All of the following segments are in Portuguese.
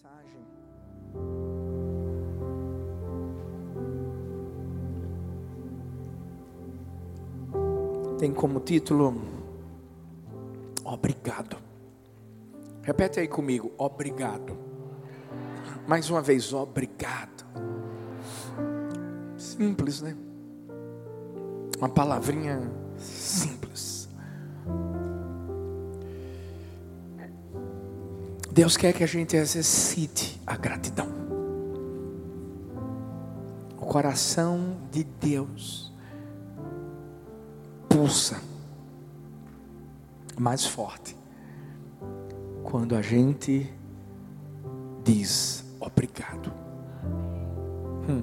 mensagem tem como título Obrigado. Repete aí comigo, obrigado. Mais uma vez, obrigado. Simples, né? Uma palavrinha simples. Deus quer que a gente exercite a gratidão. O coração de Deus pulsa mais forte quando a gente diz obrigado. Hum.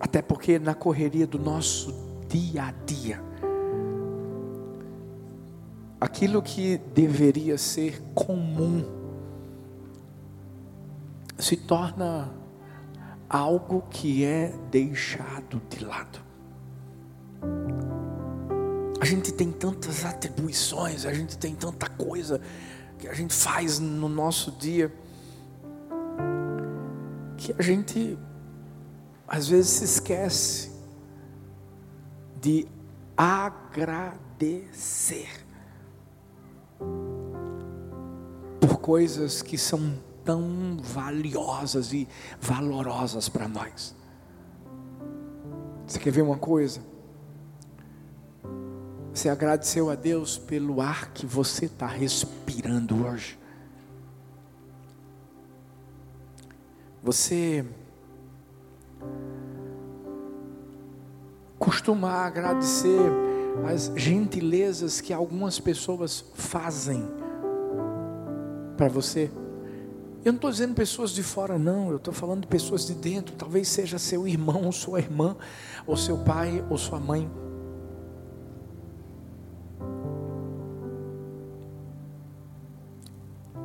Até porque na correria do nosso dia a dia, aquilo que deveria ser comum se torna algo que é deixado de lado. A gente tem tantas atribuições, a gente tem tanta coisa que a gente faz no nosso dia que a gente às vezes se esquece de agradecer coisas que são tão valiosas e valorosas para nós. Você quer ver uma coisa? Você agradeceu a Deus pelo ar que você está respirando hoje. Você costuma agradecer as gentilezas que algumas pessoas fazem para você. Eu não estou dizendo pessoas de fora, não, eu estou falando de pessoas de dentro. Talvez seja seu irmão, ou sua irmã, ou seu pai, ou sua mãe.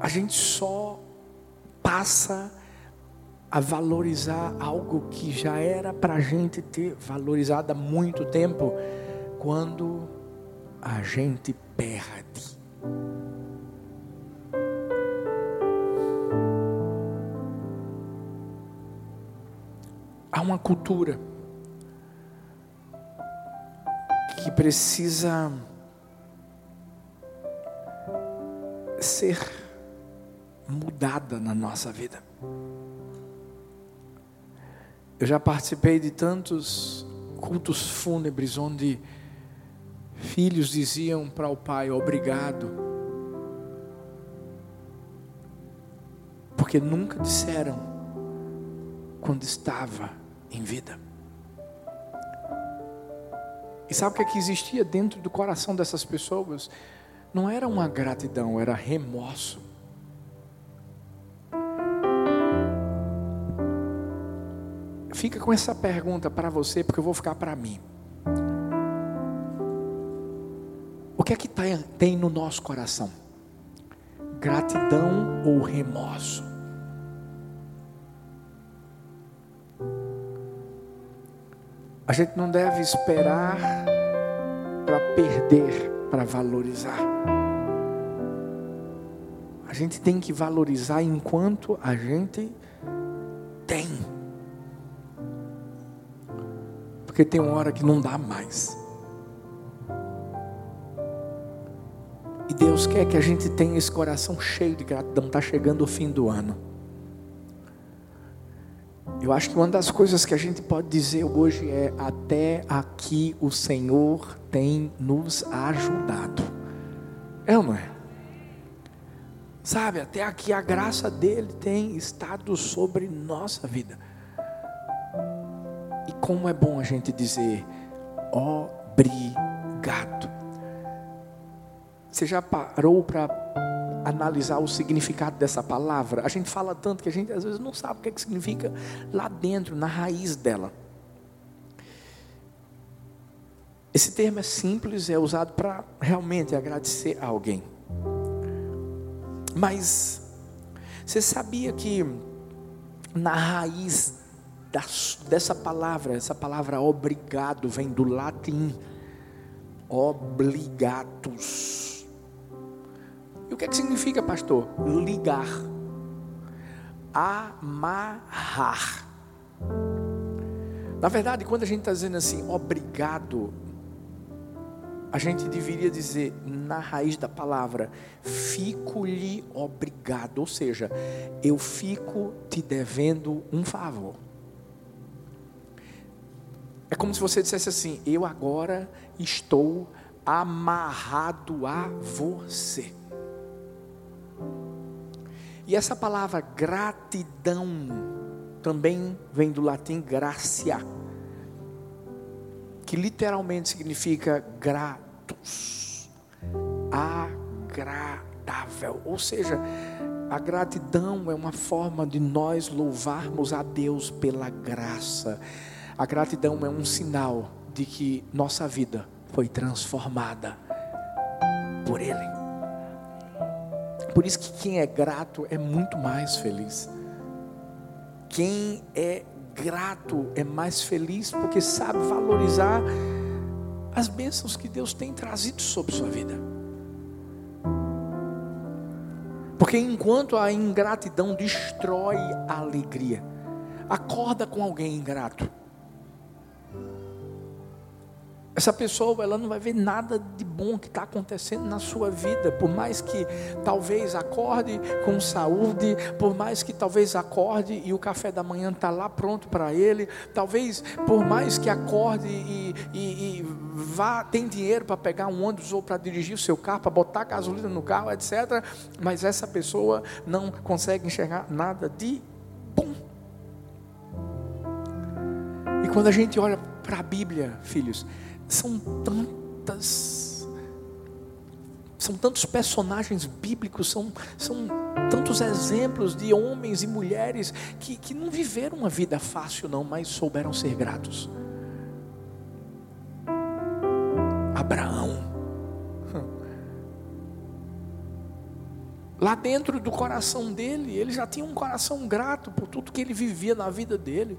a gente só passa a valorizar algo que já era para a gente ter valorizado há muito tempo, quando a gente perde. Há uma cultura que precisa ser mudada na nossa vida. Eu já participei de tantos cultos fúnebres onde filhos diziam para o pai obrigado, porque nunca disseram quando estava em vida. E sabe o que, é que existia dentro do coração dessas pessoas? Não era uma gratidão, era remorso. fica com essa pergunta para você, porque eu vou ficar para mim. O que é que tá, tem no nosso coração? Gratidão ou remorso? A gente não deve esperar para perder, para valorizar. A gente tem que valorizar enquanto a gente tem. Porque tem uma hora que não dá mais. E Deus quer que a gente tenha esse coração cheio de gratidão. Está chegando o fim do ano. Eu acho que uma das coisas que a gente pode dizer hoje é: até aqui o Senhor tem nos ajudado. É ou não é? Sabe, até aqui a graça dele tem estado sobre nossa vida como é bom a gente dizer obrigado. Você já parou para analisar o significado dessa palavra? A gente fala tanto que a gente às vezes não sabe o que, é que significa lá dentro, na raiz dela. Esse termo é simples, é usado para realmente agradecer a alguém. Mas você sabia que na raiz dessa palavra, essa palavra obrigado vem do latim obligatus. O que é que significa, pastor? Ligar. Amarrar. Na verdade, quando a gente está dizendo assim, obrigado, a gente deveria dizer na raiz da palavra, fico-lhe obrigado, ou seja, eu fico te devendo um favor. É como se você dissesse assim: eu agora estou amarrado a você. E essa palavra gratidão também vem do latim gracia, que literalmente significa gratus, agradável. Ou seja, a gratidão é uma forma de nós louvarmos a Deus pela graça. A gratidão é um sinal de que nossa vida foi transformada por Ele. Por isso que quem é grato é muito mais feliz. Quem é grato é mais feliz porque sabe valorizar as bênçãos que Deus tem trazido sobre sua vida. Porque enquanto a ingratidão destrói a alegria, acorda com alguém ingrato essa pessoa ela não vai ver nada de bom que está acontecendo na sua vida, por mais que talvez acorde com saúde, por mais que talvez acorde e o café da manhã está lá pronto para ele, talvez por mais que acorde e, e, e vá tem dinheiro para pegar um ônibus ou para dirigir o seu carro, para botar gasolina no carro, etc. Mas essa pessoa não consegue enxergar nada de bom. E quando a gente olha para a Bíblia, filhos, são tantas, são tantos personagens bíblicos, são, são tantos exemplos de homens e mulheres que, que não viveram uma vida fácil, não, mas souberam ser gratos. Abraão. Lá dentro do coração dele, ele já tinha um coração grato por tudo que ele vivia na vida dele.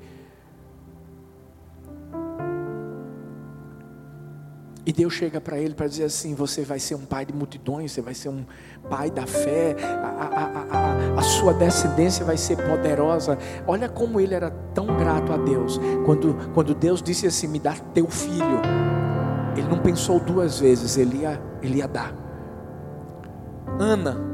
E Deus chega para ele para dizer assim: você vai ser um pai de multidões, você vai ser um pai da fé, a, a, a, a, sua descendência vai ser poderosa. Olha como ele era tão grato a Deus. Quando, quando Deus disse assim: me dá teu filho, ele não pensou duas vezes, ele ia, ele ia dar. Ana,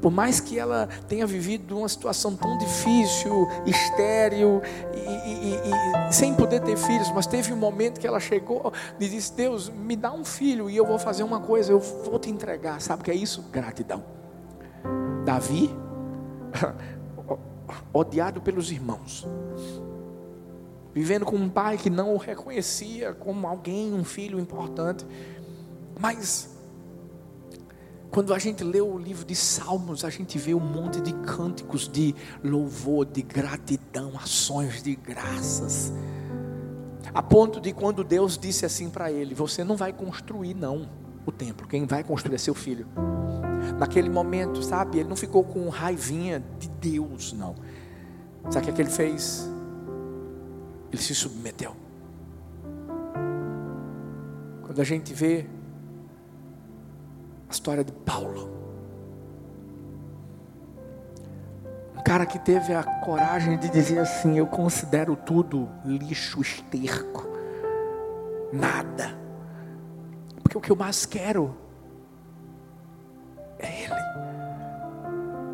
por mais que ela tenha vivido uma situação tão difícil, estéril, e, e, e, sem poder ter filhos, mas teve um momento que ela chegou e disse: Deus, me dá um filho e eu vou fazer uma coisa, eu vou te entregar. Sabe o que é isso? Gratidão. Davi, odiado pelos irmãos, vivendo com um pai que não o reconhecia como alguém, um filho importante, mas quando a gente lê o livro de Salmos, a gente vê um monte de cânticos de louvor, de gratidão, ações de graças. A ponto de quando Deus disse assim para ele: Você não vai construir, não, o templo, quem vai construir é seu filho. Naquele momento, sabe, ele não ficou com raivinha de Deus, não. Sabe o que, é que ele fez? Ele se submeteu. Quando a gente vê a história de Paulo. Um cara que teve a coragem de dizer assim: Eu considero tudo lixo, esterco, nada, porque o que eu mais quero é Ele.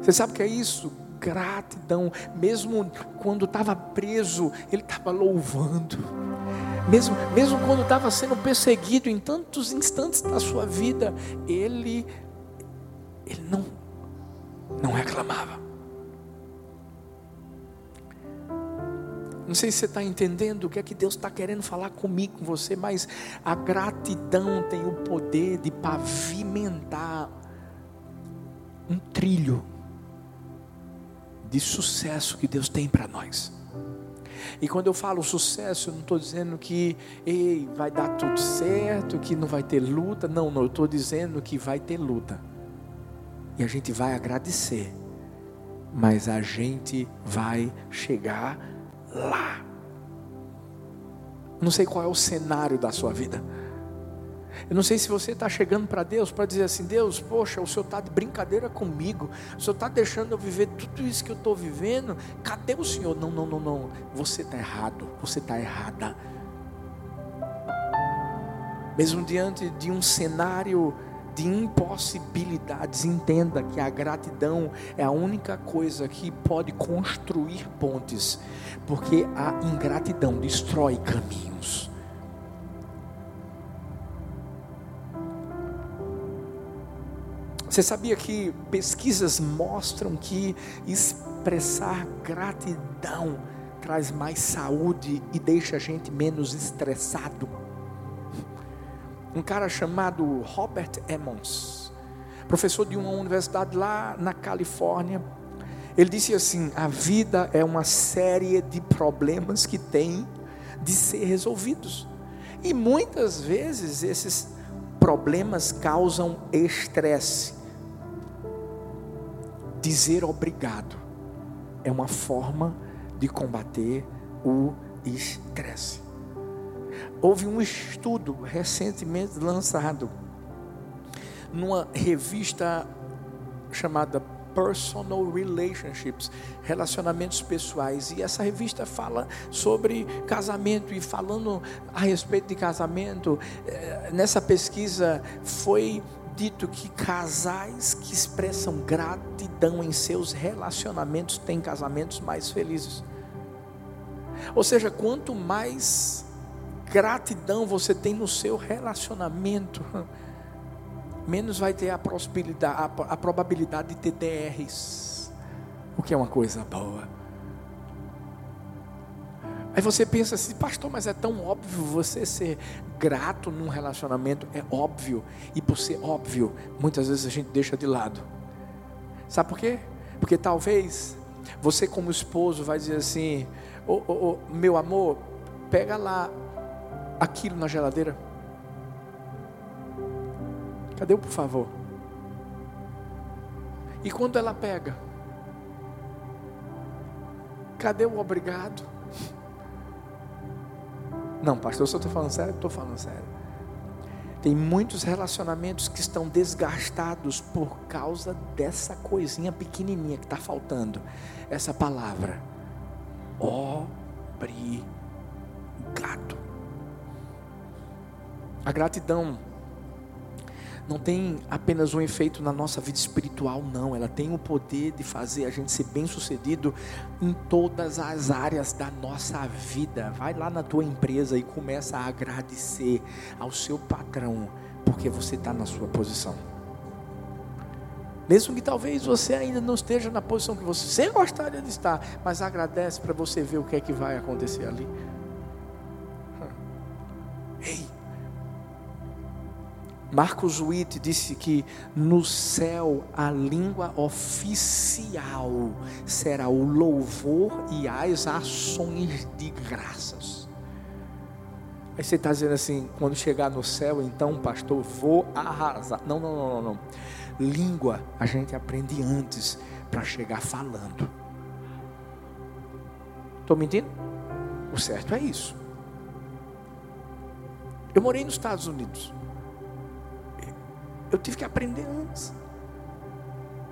Você sabe o que é isso? Gratidão, mesmo quando estava preso, ele estava louvando mesmo, mesmo quando estava sendo perseguido em tantos instantes da sua vida, ele, ele não, não reclamava. Não sei se você está entendendo o que é que Deus está querendo falar comigo, com você, mas a gratidão tem o poder de pavimentar um trilho de sucesso que Deus tem para nós. E quando eu falo sucesso, eu não estou dizendo que ei, vai dar tudo certo, que não vai ter luta. Não, não, eu estou dizendo que vai ter luta. E a gente vai agradecer. Mas a gente vai chegar lá. Não sei qual é o cenário da sua vida. Eu não sei se você está chegando para Deus para dizer assim: Deus, poxa, o Senhor está de brincadeira comigo, o Senhor está deixando eu viver tudo isso que eu estou vivendo, cadê o Senhor? Não, não, não, não, você está errado, você está errada. Mesmo diante de um cenário de impossibilidades, entenda que a gratidão é a única coisa que pode construir pontes, porque a ingratidão destrói caminhos. Você sabia que pesquisas mostram que expressar gratidão traz mais saúde e deixa a gente menos estressado? Um cara chamado Robert Emmons, professor de uma universidade lá na Califórnia, ele disse assim: a vida é uma série de problemas que tem de ser resolvidos. E muitas vezes esses problemas causam estresse dizer obrigado é uma forma de combater o estresse. Houve um estudo recentemente lançado numa revista chamada Personal Relationships, relacionamentos pessoais. E essa revista fala sobre casamento e falando a respeito de casamento, eh, nessa pesquisa foi dito que casais que expressam gratidão em seus relacionamentos têm casamentos mais felizes. Ou seja, quanto mais gratidão você tem no seu relacionamento, menos vai ter a, a, a probabilidade de ter DRs, o que é uma coisa boa. Aí você pensa assim, pastor, mas é tão óbvio você ser grato num relacionamento, é óbvio, e por ser óbvio, muitas vezes a gente deixa de lado. Sabe por quê? Porque talvez você, como esposo, vai dizer assim: meu amor, pega lá aquilo na geladeira. Cadê o por favor? E quando ela pega, cadê o obrigado? Não, pastor, eu só estou falando sério? Estou falando sério. Tem muitos relacionamentos que estão desgastados por causa dessa coisinha pequenininha que está faltando. Essa palavra. Obrigado. A gratidão não tem apenas um efeito na nossa vida espiritual, não. Ela tem o poder de fazer a gente ser bem sucedido em todas as áreas da nossa vida. Vai lá na tua empresa e começa a agradecer ao seu patrão, porque você está na sua posição. Mesmo que talvez você ainda não esteja na posição que você gostaria de estar, mas agradece para você ver o que é que vai acontecer ali. Ei, Marcos Witt disse que no céu a língua oficial será o louvor e as ações de graças. Aí você está dizendo assim, quando chegar no céu, então, pastor, vou arrasar. Não, não, não, não, não. Língua a gente aprende antes para chegar falando. Estou mentindo? O certo é isso. Eu morei nos Estados Unidos. Eu tive que aprender antes.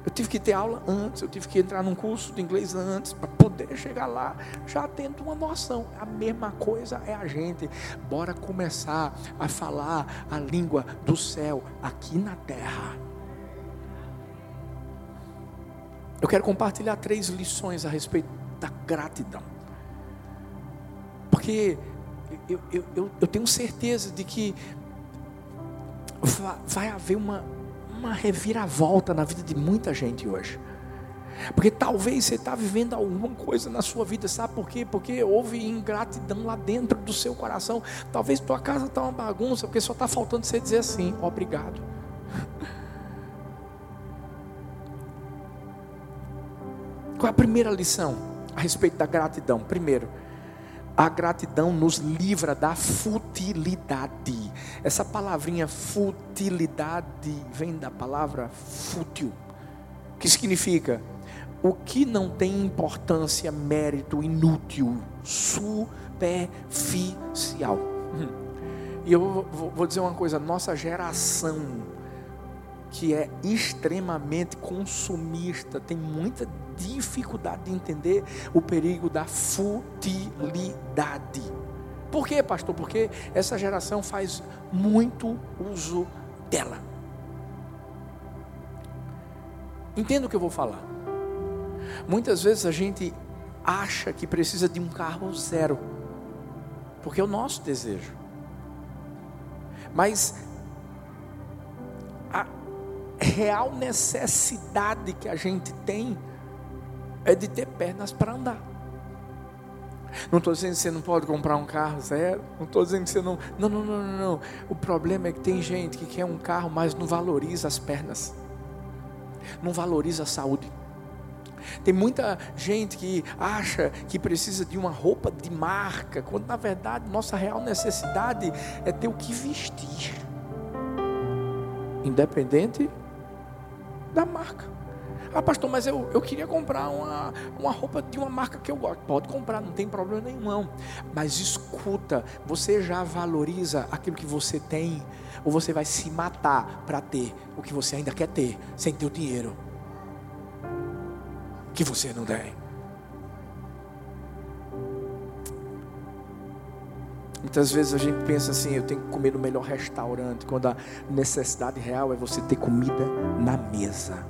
Eu tive que ter aula antes, eu tive que entrar num curso de inglês antes, para poder chegar lá já tendo uma noção. A mesma coisa é a gente. Bora começar a falar a língua do céu aqui na terra. Eu quero compartilhar três lições a respeito da gratidão. Porque eu, eu, eu, eu tenho certeza de que vai haver uma, uma reviravolta na vida de muita gente hoje. Porque talvez você está vivendo alguma coisa na sua vida, sabe por quê? Porque houve ingratidão lá dentro do seu coração. Talvez tua casa está uma bagunça, porque só está faltando você dizer assim: obrigado. Qual é a primeira lição a respeito da gratidão? Primeiro, a gratidão nos livra da futilidade. Essa palavrinha futilidade vem da palavra fútil, que significa o que não tem importância, mérito, inútil, superficial. Hum. E eu vou dizer uma coisa: nossa geração, que é extremamente consumista, tem muita dificuldade de entender o perigo da futilidade. Por quê, pastor? Porque essa geração faz muito uso dela. Entenda o que eu vou falar. Muitas vezes a gente acha que precisa de um carro zero, porque é o nosso desejo. Mas real necessidade que a gente tem é de ter pernas para andar. Não estou dizendo que você não pode comprar um carro zero. Não estou dizendo que você não. Não, não, não, não, não. O problema é que tem gente que quer um carro, mas não valoriza as pernas. Não valoriza a saúde. Tem muita gente que acha que precisa de uma roupa de marca, quando na verdade nossa real necessidade é ter o que vestir, independente da marca. Ah, pastor, mas eu, eu queria comprar uma, uma roupa de uma marca que eu gosto. Pode comprar, não tem problema nenhum. Não. Mas escuta, você já valoriza aquilo que você tem? Ou você vai se matar para ter o que você ainda quer ter, sem ter o dinheiro que você não tem? Muitas vezes a gente pensa assim: eu tenho que comer no melhor restaurante, quando a necessidade real é você ter comida na mesa.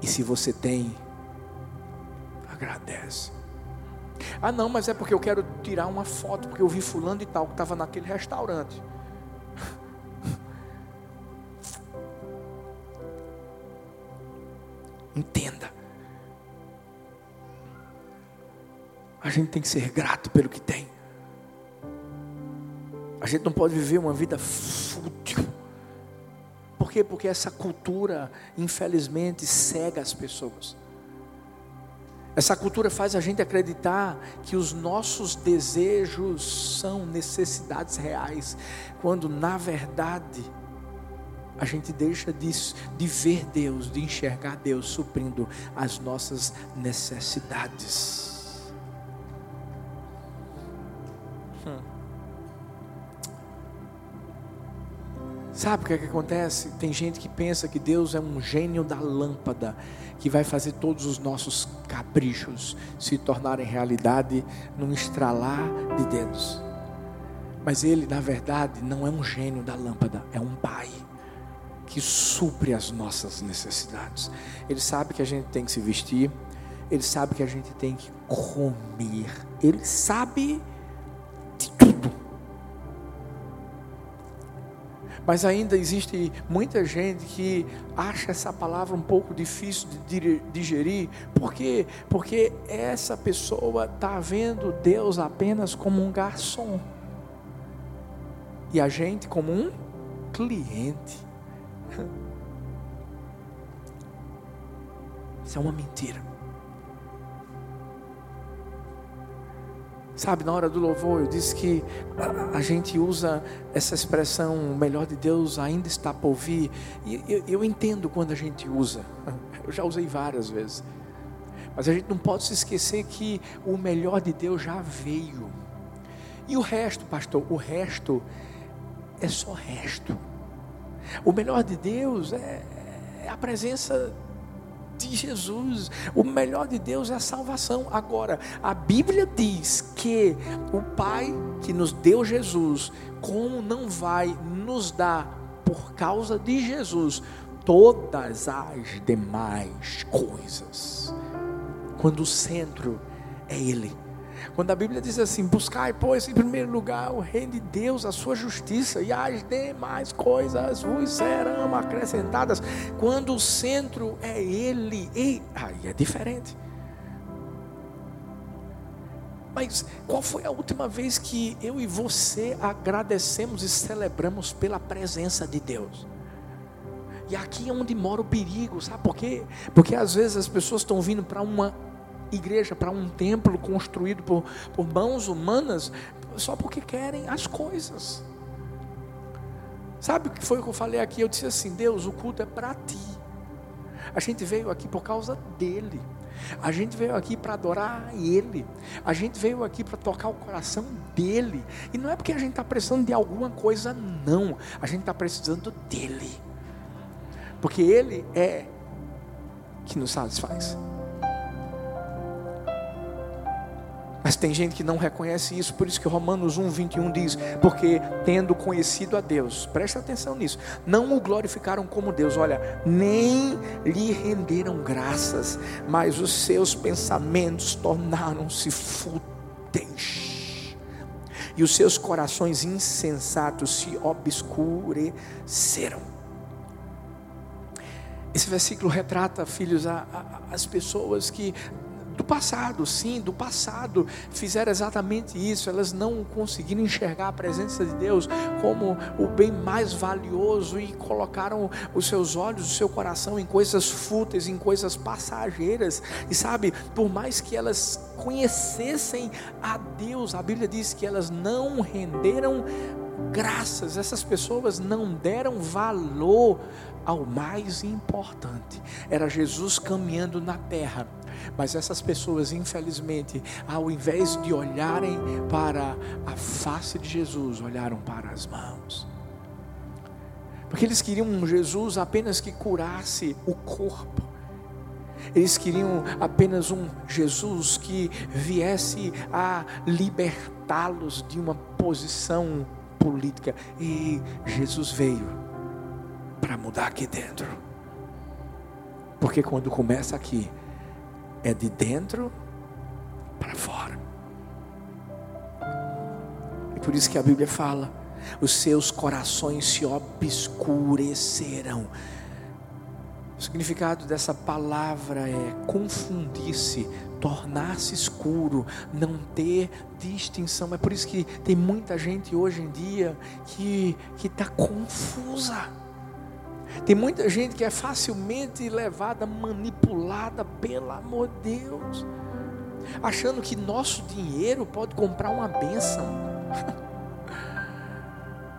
E se você tem, agradece. Ah, não, mas é porque eu quero tirar uma foto, porque eu vi fulano e tal que estava naquele restaurante. Entenda. A gente tem que ser grato pelo que tem. A gente não pode viver uma vida fútil. Por quê? Porque essa cultura, infelizmente, cega as pessoas. Essa cultura faz a gente acreditar que os nossos desejos são necessidades reais, quando na verdade a gente deixa de, de ver Deus, de enxergar Deus suprindo as nossas necessidades. Sabe o que, é que acontece? Tem gente que pensa que Deus é um gênio da lâmpada, que vai fazer todos os nossos caprichos se tornarem realidade num estralar de dedos. Mas Ele, na verdade, não é um gênio da lâmpada, é um Pai que supre as nossas necessidades. Ele sabe que a gente tem que se vestir, Ele sabe que a gente tem que comer, Ele sabe Mas ainda existe muita gente que acha essa palavra um pouco difícil de digerir. Por quê? Porque essa pessoa está vendo Deus apenas como um garçom. E a gente como um cliente. Isso é uma mentira. Sabe, na hora do louvor, eu disse que a, gente usa essa expressão, o melhor de Deus ainda está por vir. E eu, eu entendo quando a gente usa, eu já usei várias vezes. Mas a gente não pode se esquecer que o melhor de Deus já veio. E o resto, pastor, o resto é só resto. O melhor de Deus é, é a presença de Jesus. O melhor de Deus é a salvação. Agora, a Bíblia diz que o Pai que nos deu Jesus, como não vai nos dar por causa de Jesus todas as demais coisas. Quando o centro é Ele. Quando a Bíblia diz assim: buscai, pois, em primeiro lugar o reino de Deus, a sua justiça, e as demais coisas vos serão acrescentadas. Quando o centro é Ele, e aí é diferente. Mas qual foi a última vez que eu e você agradecemos e celebramos pela presença de Deus? E aqui é onde mora o perigo, sabe por quê? Porque às vezes as pessoas estão vindo para uma igreja, para um templo construído por, por mãos humanas, só porque querem as coisas. Sabe o que foi que eu falei aqui? Eu disse assim: Deus, o culto é para ti. A gente veio aqui por causa dele. A gente veio aqui para adorar Ele. A gente veio aqui para tocar o coração dele. E não é porque a gente está precisando de alguma coisa, não. A gente está precisando dele. Porque Ele é que nos satisfaz. Mas tem gente que não reconhece isso, por isso que Romanos 1, 21 diz: Porque tendo conhecido a Deus, presta atenção nisso, não o glorificaram como Deus, olha, nem lhe renderam graças, mas os seus pensamentos tornaram-se fúteis, e os seus corações insensatos se obscureceram. Esse versículo retrata, filhos, a, a, as pessoas que do passado, sim, do passado, fizeram exatamente isso. Elas não conseguiram enxergar a presença de Deus como o bem mais valioso e colocaram os seus olhos, o seu coração em coisas fúteis, em coisas passageiras. E sabe, por mais que elas conhecessem a Deus, a Bíblia diz que elas não renderam graças, essas pessoas não deram valor ao mais importante. Era Jesus caminhando na terra mas essas pessoas, infelizmente, ao invés de olharem para a face de Jesus, olharam para as mãos. Porque eles queriam um Jesus apenas que curasse o corpo. Eles queriam apenas um Jesus que viesse a libertá-los de uma posição política. E Jesus veio para mudar aqui dentro. Porque quando começa aqui, é de dentro para fora. E por isso que a Bíblia fala: os seus corações se obscurecerão. O significado dessa palavra é confundir-se, tornar-se escuro, não ter distinção. É por isso que tem muita gente hoje em dia que está confusa tem muita gente que é facilmente levada, manipulada, pelo amor de Deus, achando que nosso dinheiro pode comprar uma bênção,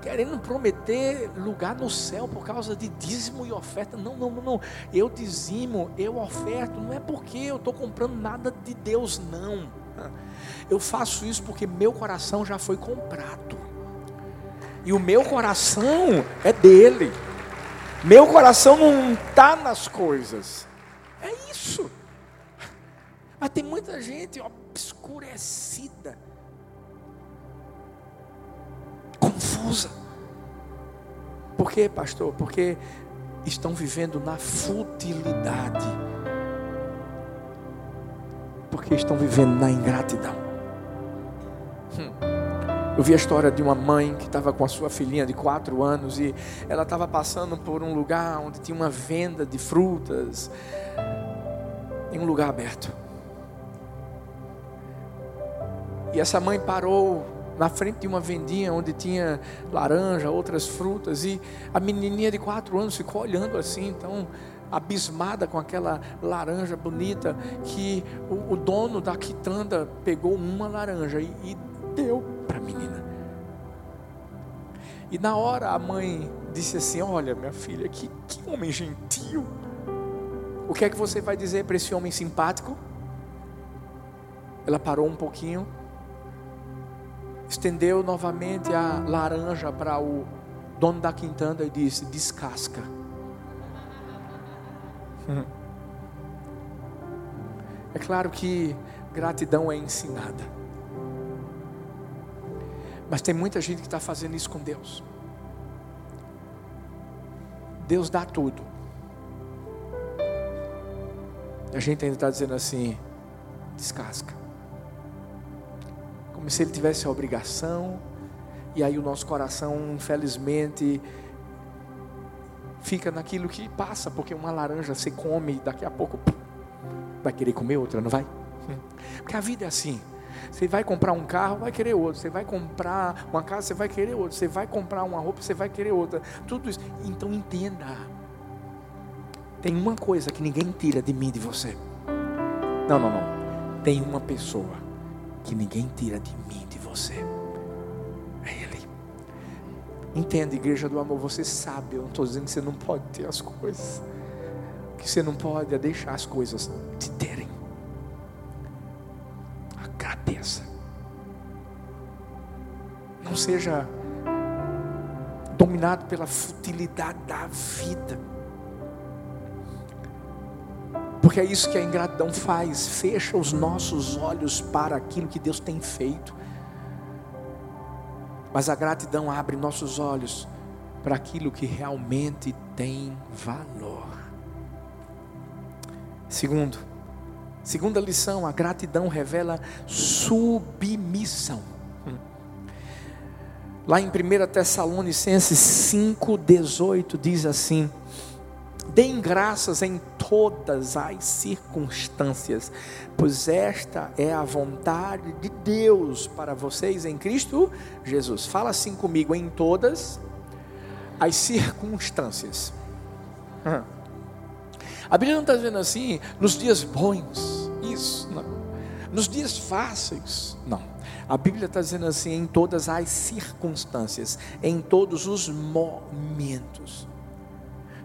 querendo prometer lugar no céu por causa de dízimo e oferta. Não, não, não. Eu dizimo, eu oferto, não é porque eu estou comprando nada de Deus, não. Eu faço isso porque meu coração já foi comprado. E o meu coração é dele. Meu coração não está nas coisas. É isso. Mas tem muita gente obscurecida, confusa. Por quê, pastor? Porque estão vivendo na futilidade. Porque estão vivendo na ingratidão. Hum. Eu vi a história de uma mãe que estava com a sua filhinha de quatro anos e ela estava passando por um lugar onde tinha uma venda de frutas, em um lugar aberto. E essa mãe parou na frente de uma vendinha onde tinha laranja, outras frutas, e a menininha de quatro anos ficou olhando assim, então abismada com aquela laranja bonita, que o, o dono da quitanda pegou uma laranja e, e deu para a menina. E na hora a mãe disse assim: Olha, minha filha, que, que homem gentil. O que é que você vai dizer para esse homem simpático? Ela parou um pouquinho, estendeu novamente a laranja para o dono da quintanda e disse: Descasca. É claro que gratidão é ensinada. Mas tem muita gente que está fazendo isso com Deus. Deus dá tudo. A gente ainda está dizendo assim: descasca. Como se ele tivesse a obrigação. E aí o nosso coração, infelizmente, fica naquilo que passa, porque uma laranja você come e daqui a pouco vai querer comer outra, não vai? Porque a vida é assim. Você vai comprar um carro, vai querer outro. Você vai comprar uma casa, você vai querer outro. Você vai comprar uma roupa, você vai querer outra. Tudo isso. Então entenda. Tem uma coisa que ninguém tira de mim, de você. Não, não, não. Tem uma pessoa que ninguém tira de mim, de você. É Ele. Entenda, igreja do amor, você sabe. Eu não estou dizendo que você não pode ter as coisas. que você não pode é deixar as coisas te terem. Agradeça. Não seja dominado pela futilidade da vida. Porque é isso que a ingratidão faz, fecha os nossos olhos para aquilo que Deus tem feito. Mas a gratidão abre nossos olhos para aquilo que realmente tem valor. Segundo, segunda lição, a gratidão revela submissão. Lá em 1 Tessalonicenses 5,18 diz assim: Deem graças em todas as circunstâncias, pois esta é a vontade de Deus para vocês em Cristo Jesus. Fala assim comigo, em todas as circunstâncias. A Bíblia não está dizendo assim, nos dias bons, isso, não. Nos dias fáceis, não. A Bíblia está dizendo assim, em todas as circunstâncias, em todos os momentos.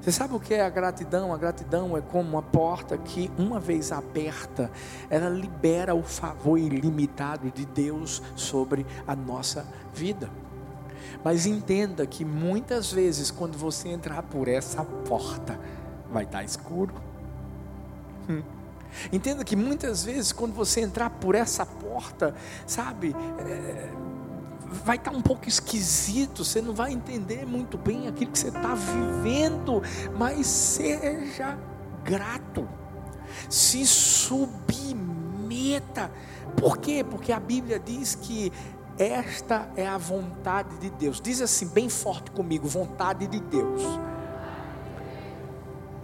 Você sabe o que é a gratidão? A gratidão é como uma porta que, uma vez aberta, ela libera o favor ilimitado de Deus sobre a nossa vida. Mas entenda que muitas vezes, quando você entrar por essa porta, vai estar escuro. Hum. Entenda que muitas vezes, quando você entrar por essa porta, sabe, é, vai estar um pouco esquisito, você não vai entender muito bem aquilo que você está vivendo, mas seja grato, se submeta. Por quê? Porque a Bíblia diz que esta é a vontade de Deus. Diz assim, bem forte comigo: vontade de Deus.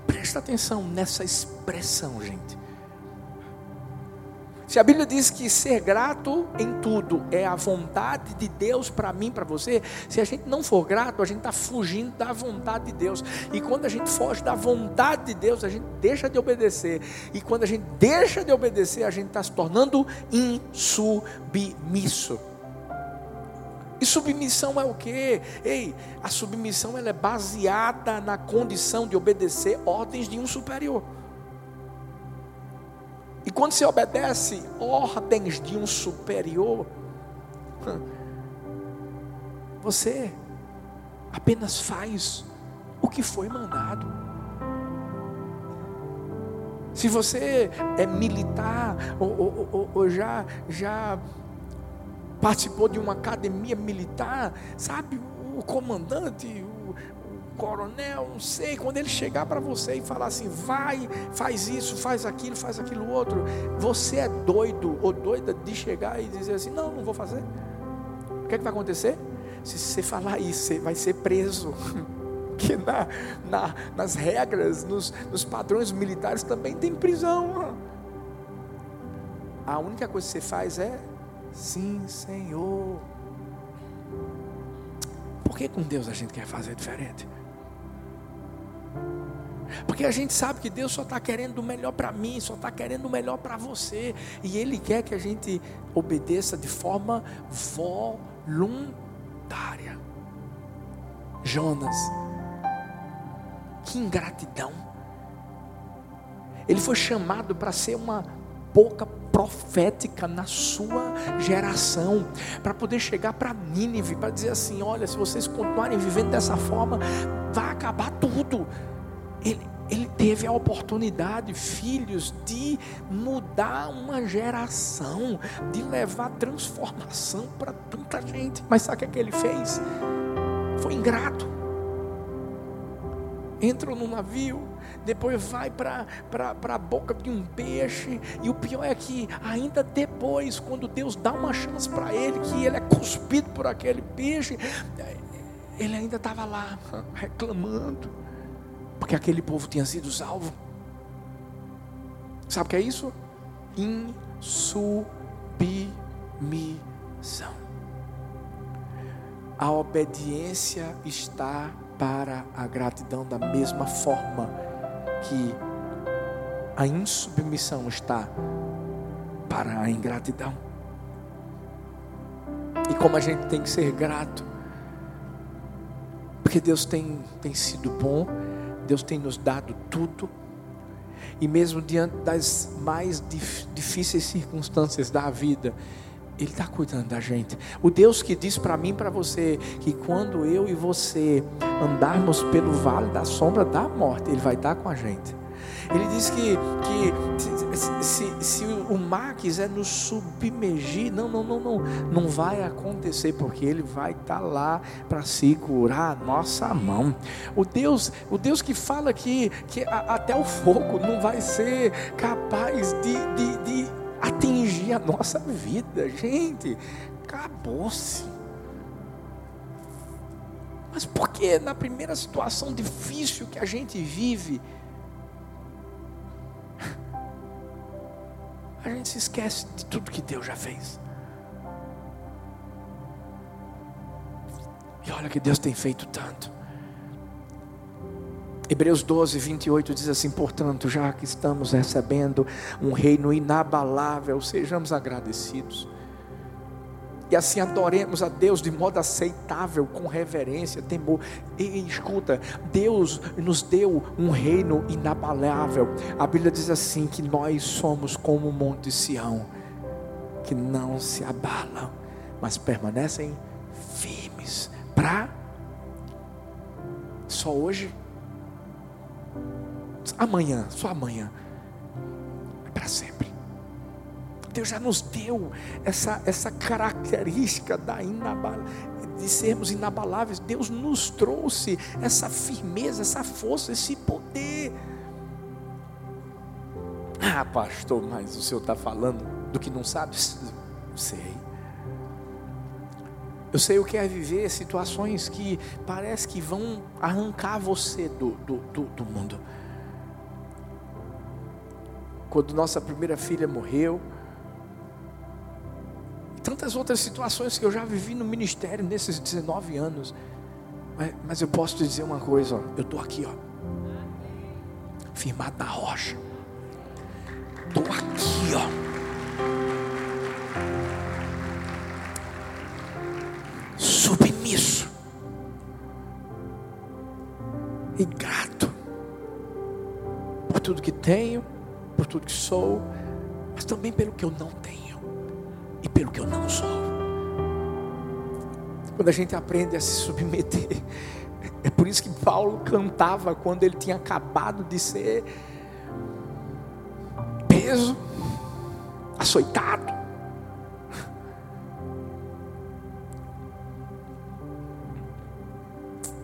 Presta atenção nessa expressão, gente. Se a Bíblia diz que ser grato em tudo é a vontade de Deus para mim, para você, se a gente não for grato, a gente está fugindo da vontade de Deus. E quando a gente foge da vontade de Deus, a gente deixa de obedecer. E quando a gente deixa de obedecer, a gente está se tornando insubmisso. E submissão é o que? Ei, a submissão ela é baseada na condição de obedecer ordens de um superior. E quando você obedece ordens de um superior, você apenas faz o que foi mandado. Se você é militar ou, ou, ou, ou já, já participou de uma academia militar, sabe, o comandante, coronel, não sei, quando ele chegar para você e falar assim, vai, faz isso, faz aquilo, faz aquilo outro, você é doido ou doida de chegar e dizer assim, não, não vou fazer. O que, é que vai acontecer? Se você falar isso, você vai ser preso. Porque na, na, nas regras, nos, nos padrões militares também tem prisão. A única coisa que você faz é Sim, Senhor. Por que com Deus a gente quer fazer diferente? Porque a gente sabe que Deus só está querendo o melhor para mim, só está querendo o melhor para você. E Ele quer que a gente obedeça de forma voluntária. Jonas, que ingratidão. Ele foi chamado para ser uma boca profética na sua geração, para poder chegar para Nínive, para dizer assim: olha, se vocês continuarem vivendo dessa forma, vai acabar tudo. Ele, ele teve a oportunidade, filhos, de mudar uma geração, de levar transformação para tanta gente. Mas sabe o que, é que ele fez? Foi ingrato entrou no navio, depois vai para a boca de um peixe, e o pior é que, ainda depois, quando Deus dá uma chance para ele, que ele é cuspido por aquele peixe, ele ainda estava lá reclamando, porque aquele povo tinha sido salvo. Sabe o que é isso? Insubmissão. A obediência está para a gratidão da mesma forma que a insubmissão está para a ingratidão. E como a gente tem que ser grato, porque Deus tem, tem sido bom, Deus tem nos dado tudo, E mesmo diante das mais difíceis circunstâncias da vida, Ele está cuidando da gente. O Deus que diz para mim e para você que quando eu e você andarmos pelo vale da sombra da morte, Ele vai estar com a gente. Ele diz que, que se, se, se, o mar quiser nos submergir, não, não, não, não, não vai acontecer, porque Ele vai estar tá lá para segurar a nossa mão. O Deus, o Deus que fala que, que a, até o fogo não vai ser capaz de, de, de atingir a nossa vida, gente, acabou-se. Mas por que na primeira situação difícil que a gente vive, a gente se esquece de tudo que Deus já fez. E olha que Deus tem feito tanto. Hebreus 12, 28 diz assim: portanto, já que estamos recebendo um reino inabalável, sejamos agradecidos e assim adoremos a Deus de modo aceitável, com reverência, temor. E escuta, Deus nos deu um reino inabalável. A Bíblia diz assim: que nós somos como o Monte Sião, que não se abalam, mas permanecem firmes. Para só hoje, amanhã, só amanhã, é para sempre. Deus já nos deu essa, essa característica da inabal, de sermos inabaláveis. Deus nos trouxe essa firmeza, essa força, esse poder. Ah, pastor, mas o senhor está falando do que não sabe? Sei. Eu sei o que é viver situações que parece que vão arrancar você do, do, do, do mundo. Quando nossa primeira filha morreu, tantas outras situações que eu já vivi no ministério nesses 19 anos. Mas, mas eu posso te dizer uma coisa, ó, eu estou aqui, ó, firmado na rocha. Estou aqui, ó. Submisso. E grato por tudo que tenho, por tudo que sou, mas também pelo que eu não tenho e pelo que eu não sou. Quando a gente aprende a se submeter, é por isso que Paulo cantava quando ele tinha acabado de ser preso, açoitado.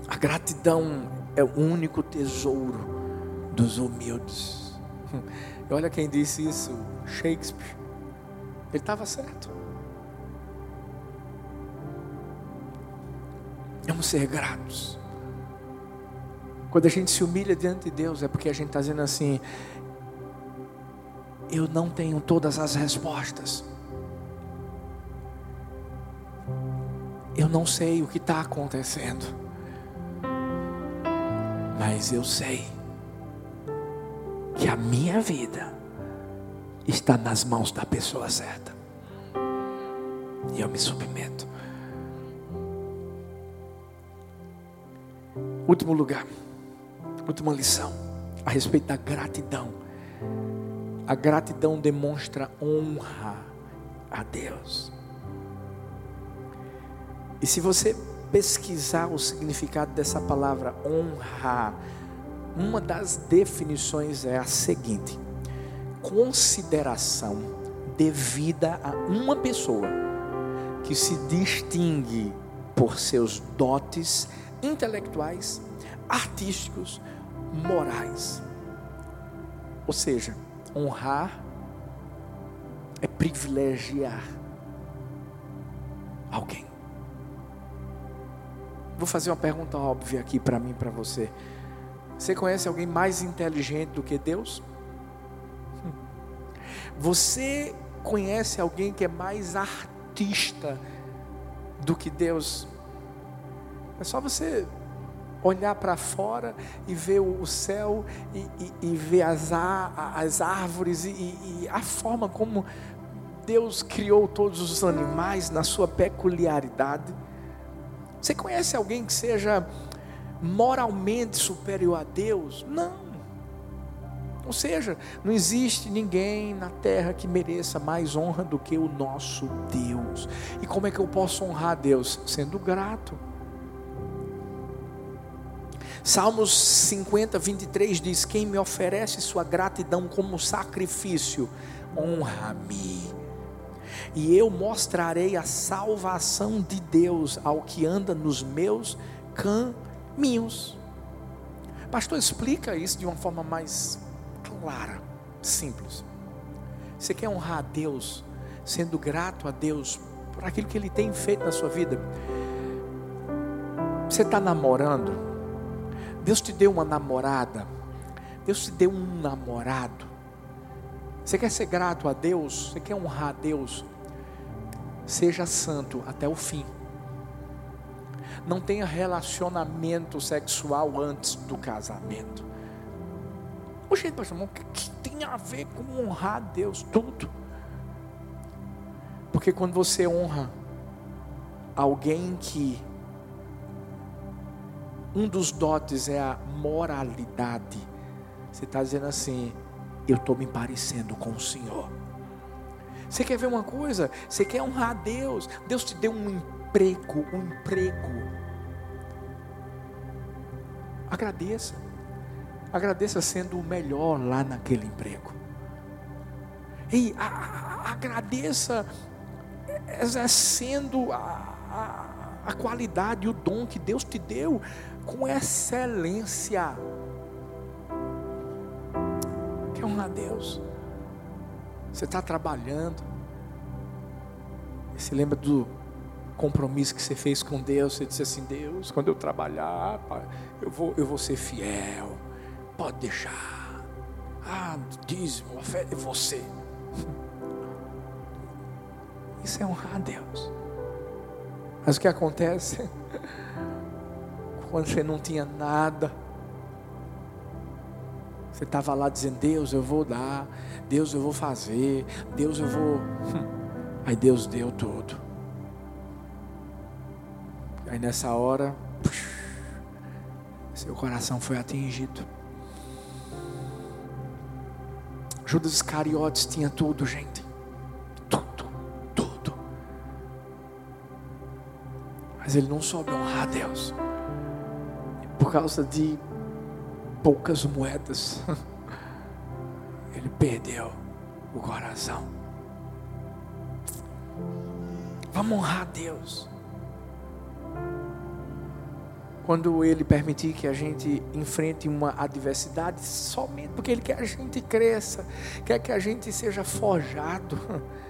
A gratidão é o único tesouro dos humildes. Olha quem disse isso, Shakespeare. Ele estava certo. Vamos ser gratos. Quando a gente se humilha diante de Deus, é porque a gente está dizendo assim: eu não tenho todas as respostas. Eu não sei o que está acontecendo, mas eu sei que a minha vida está nas mãos da pessoa certa. E eu me submeto. Último lugar, última lição a respeito da gratidão. A gratidão demonstra honra a Deus. E se você pesquisar o significado dessa palavra honra, uma das definições é a seguinte: consideração devida a uma pessoa que se distingue por seus dotes intelectuais, artísticos, morais. Ou seja, honrar é privilegiar alguém. Vou fazer uma pergunta óbvia aqui para mim e para você. Você conhece alguém mais inteligente do que Deus? Você conhece alguém que é mais artista do que Deus? É só você olhar para fora e ver o céu e, e, e ver as, as árvores e, e a forma como Deus criou todos os animais na sua peculiaridade. Você conhece alguém que seja moralmente superior a Deus? Não. Ou seja, não existe ninguém na terra que mereça mais honra do que o nosso Deus. E como é que eu posso honrar a Deus? Sendo grato. Salmos 50, 23 diz: Quem me oferece sua gratidão como sacrifício, honra-me. E eu mostrarei a salvação de Deus ao que anda nos meus caminhos. Pastor, explica isso de uma forma mais clara, simples. Você quer honrar a Deus, sendo grato a Deus por aquilo que Ele tem feito na sua vida? Você está namorando? Deus te deu uma namorada, Deus te deu um namorado. Você quer ser grato a Deus? Você quer honrar a Deus? Seja santo até o fim. Não tenha relacionamento sexual antes do casamento. Oxe, pastor, o que tem a ver com honrar a Deus? Tudo. Porque quando você honra alguém que um dos dotes é a moralidade. Você está dizendo assim: eu estou me parecendo com o Senhor. Você quer ver uma coisa? Você quer honrar a Deus. Deus te deu um emprego, um emprego. Agradeça. Agradeça sendo o melhor lá naquele emprego. E a, a, agradeça exercendo a, a, qualidade e o dom que Deus te deu com excelência. Quer honrar a Deus? Você está trabalhando. Você lembra do compromisso que você fez com Deus? Você disse assim: Deus, quando eu trabalhar, eu vou, eu vou ser fiel. Pode deixar. Ah, dízimo, oferta é você. Isso é honrar a Deus. Mas o que acontece? quando você não tinha nada. Você estava lá dizendo: Deus, eu vou dar, Deus, eu vou fazer, Deus, eu vou. Aí Deus deu tudo. Aí nessa hora, seu coração foi atingido. Judas Iscariotes tinha tudo, gente. Tudo, tudo. Mas ele não soube honrar a Deus por causa de poucas moedas, ele perdeu o coração. Vamos honrar a Deus. Quando Ele permitir que a gente enfrente uma adversidade, somente porque Ele quer que a gente cresça, quer que a gente seja forjado.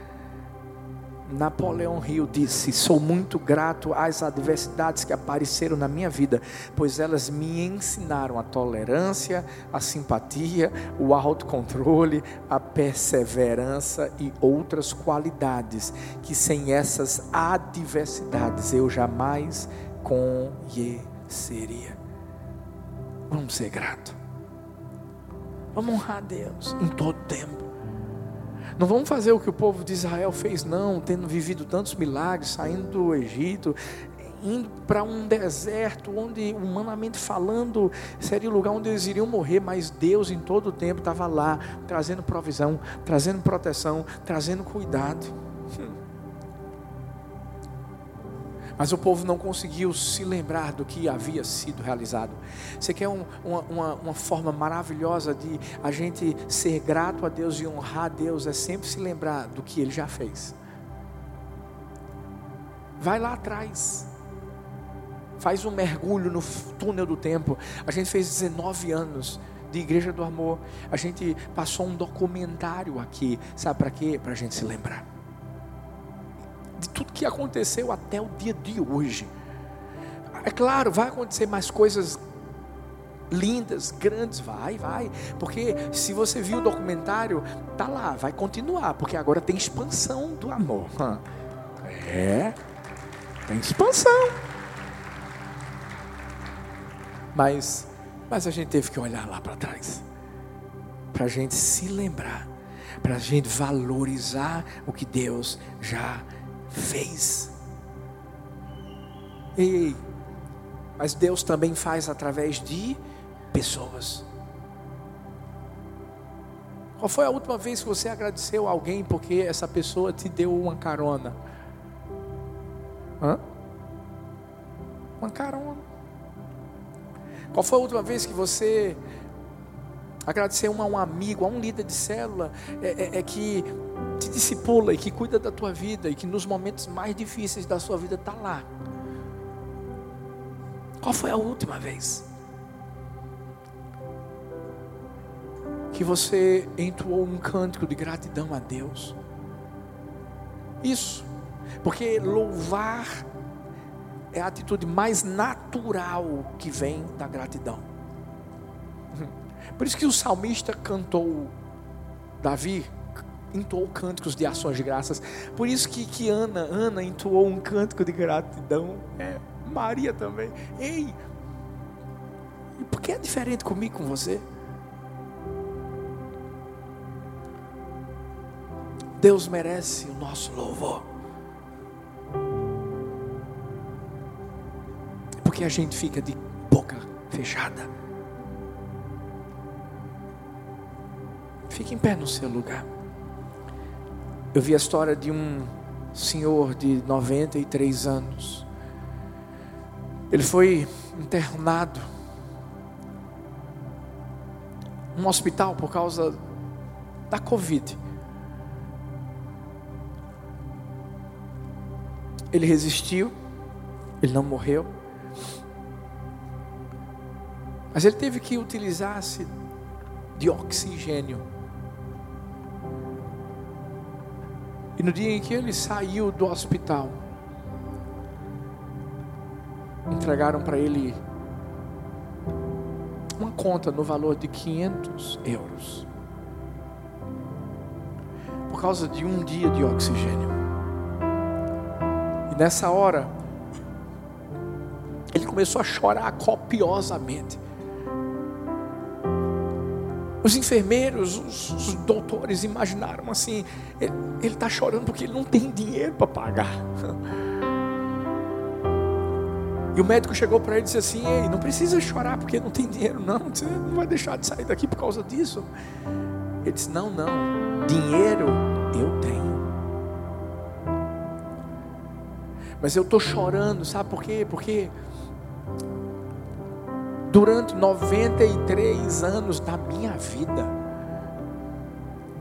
Napoleão Hill disse: Sou muito grato às adversidades que apareceram na minha vida, pois elas me ensinaram a tolerância, a simpatia, o autocontrole, a perseverança e outras qualidades que sem essas adversidades eu jamais conheceria. Vamos ser gratos. Vamos honrar a Deus em todo tempo. Não vamos fazer o que o povo de Israel fez, não, tendo vivido tantos milagres, saindo do Egito, indo para um deserto onde, humanamente falando, seria o lugar onde eles iriam morrer, mas Deus em todo o tempo estava lá, trazendo provisão, trazendo proteção, trazendo cuidado. Mas o povo não conseguiu se lembrar do que havia sido realizado. Você quer um, uma, uma, uma, forma maravilhosa de a gente ser grato a Deus e honrar a Deus? É sempre se lembrar do que Ele já fez. Vai lá atrás. Faz um mergulho no túnel do tempo. A gente fez 19 anos de Igreja do Amor. A gente passou um documentário aqui. Sabe para quê? Para a gente se lembrar de tudo que aconteceu até o dia de hoje. É claro, vai acontecer mais coisas lindas, grandes, vai, vai, porque se você viu o documentário, tá lá, vai continuar, porque agora tem expansão do amor. É, tem expansão. Mas, mas a gente teve que olhar lá para trás, para a gente se lembrar, para a gente valorizar o que Deus já fez. Ei, mas Deus também faz através de pessoas. Qual foi a última vez que você agradeceu a alguém porque essa pessoa te deu uma carona? Hã? Uma carona. Qual foi a última vez que você agradeceu a um amigo, a um líder de célula, é, é, é, que te discipula e que cuida da tua vida e que nos momentos mais difíceis da sua vida está lá? Qual foi a última vez? que você entoou um cântico de gratidão a Deus. Isso, porque louvar é a atitude mais natural que vem da gratidão. Por isso que o salmista cantou, Davi entoou cânticos de ações de graças. Por isso que, que Ana, Ana entoou um cântico de gratidão. É, Maria também. Ei, e por que é diferente comigo com você? Deus merece o nosso louvor. Porque a gente fica de boca fechada. Fique em pé no seu lugar. Eu vi a história de um senhor de 93 anos. Ele foi internado num hospital por causa da Covid. Ele resistiu, ele não morreu. Mas ele teve que utilizar-se de oxigênio. E no dia em que ele saiu do hospital, entregaram para ele uma conta no valor de 500 euros. Por causa de um dia de oxigênio. Nessa hora, ele começou a chorar copiosamente. Os enfermeiros, os, os doutores imaginaram assim: ele está chorando porque ele não tem dinheiro para pagar. E o médico chegou para ele e disse assim: Ei, não precisa chorar porque não tem dinheiro, não. Você não vai deixar de sair daqui por causa disso. Ele disse: Não, não. Dinheiro eu tenho. Mas eu estou chorando, sabe por quê? Porque durante 93 anos da minha vida,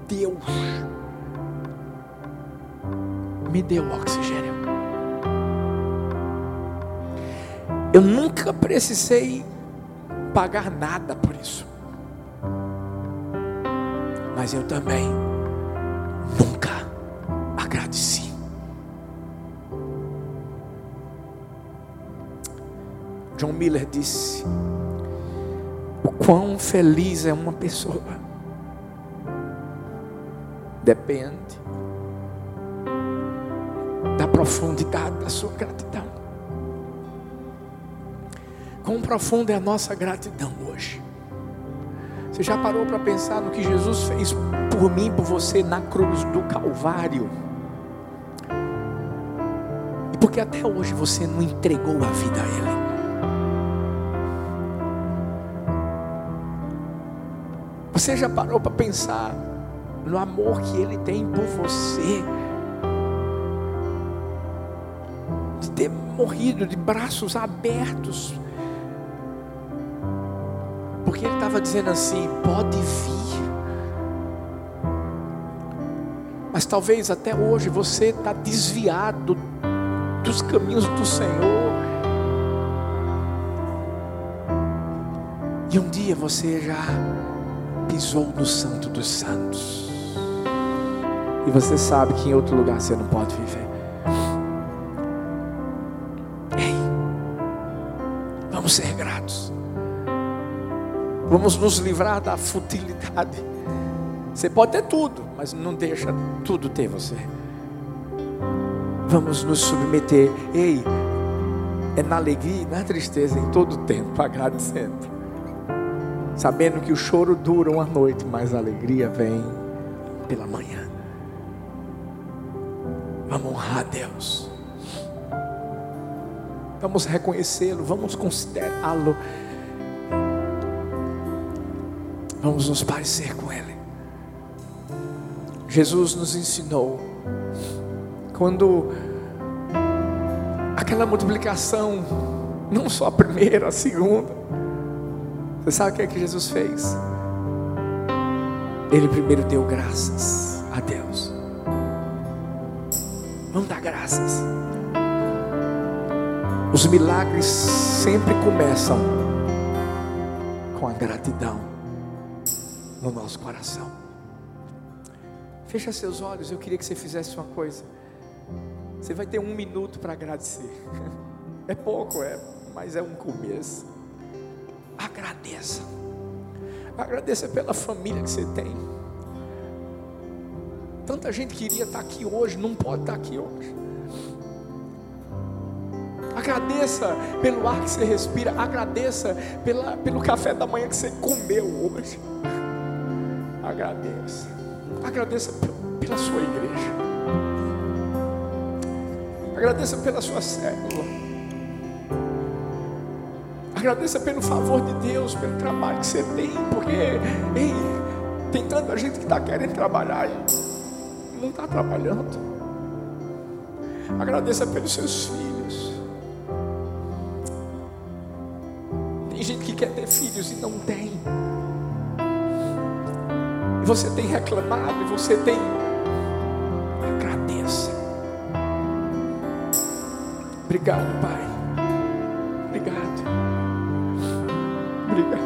Deus me deu oxigênio. Eu nunca precisei pagar nada por isso. Mas eu também nunca agradeci. John Miller disse: O quão feliz é uma pessoa depende da profundidade da sua gratidão. Quão profunda é a nossa gratidão hoje? Você já parou para pensar no que Jesus fez por mim, por você na cruz do Calvário? E porque até hoje você não entregou a vida a Ele? Você já parou para pensar no amor que Ele tem por você? De ter morrido de braços abertos. Porque Ele estava dizendo assim: pode vir. Mas talvez até hoje você está desviado dos caminhos do Senhor. E um dia você já pisou no Santo dos Santos. E você sabe que em outro lugar você não pode viver. Ei, vamos ser gratos. Vamos nos livrar da futilidade. Você pode ter tudo, mas não deixa tudo ter você. Vamos nos submeter. Ei, é na alegria e na tristeza em todo tempo, agradecendo sabendo que o choro dura uma noite, mas a alegria vem pela manhã. Vamos honrar a Deus. Vamos reconhecê-lo, vamos considerá-lo. Vamos nos parecer com Ele. Jesus nos ensinou. Quando aquela multiplicação, não só a primeira, a segunda, você sabe o que é que Jesus fez? Ele primeiro deu graças a Deus. Vamos dar graças. Os milagres sempre começam com a gratidão no nosso coração. Fecha seus olhos, eu queria que você fizesse uma coisa. Você vai ter um minuto para agradecer. É pouco, é, mas é um começo. Agradeça. Agradeça pela família que você tem. Tanta gente queria estar aqui hoje, não pode estar aqui hoje. Agradeça pelo ar que você respira. Agradeça pela, pelo café da manhã que você comeu hoje. Agradeça. Agradeça pela sua igreja. Agradeça pela sua célula. Agradeça pelo favor de Deus, pelo trabalho que você tem, porque ei, tem tanta gente que está querendo trabalhar e não está trabalhando. Agradeça pelos seus filhos. Tem gente que quer ter filhos e não tem. E você tem reclamado, e você tem. Agradeça. Obrigado, Pai. Obrigado.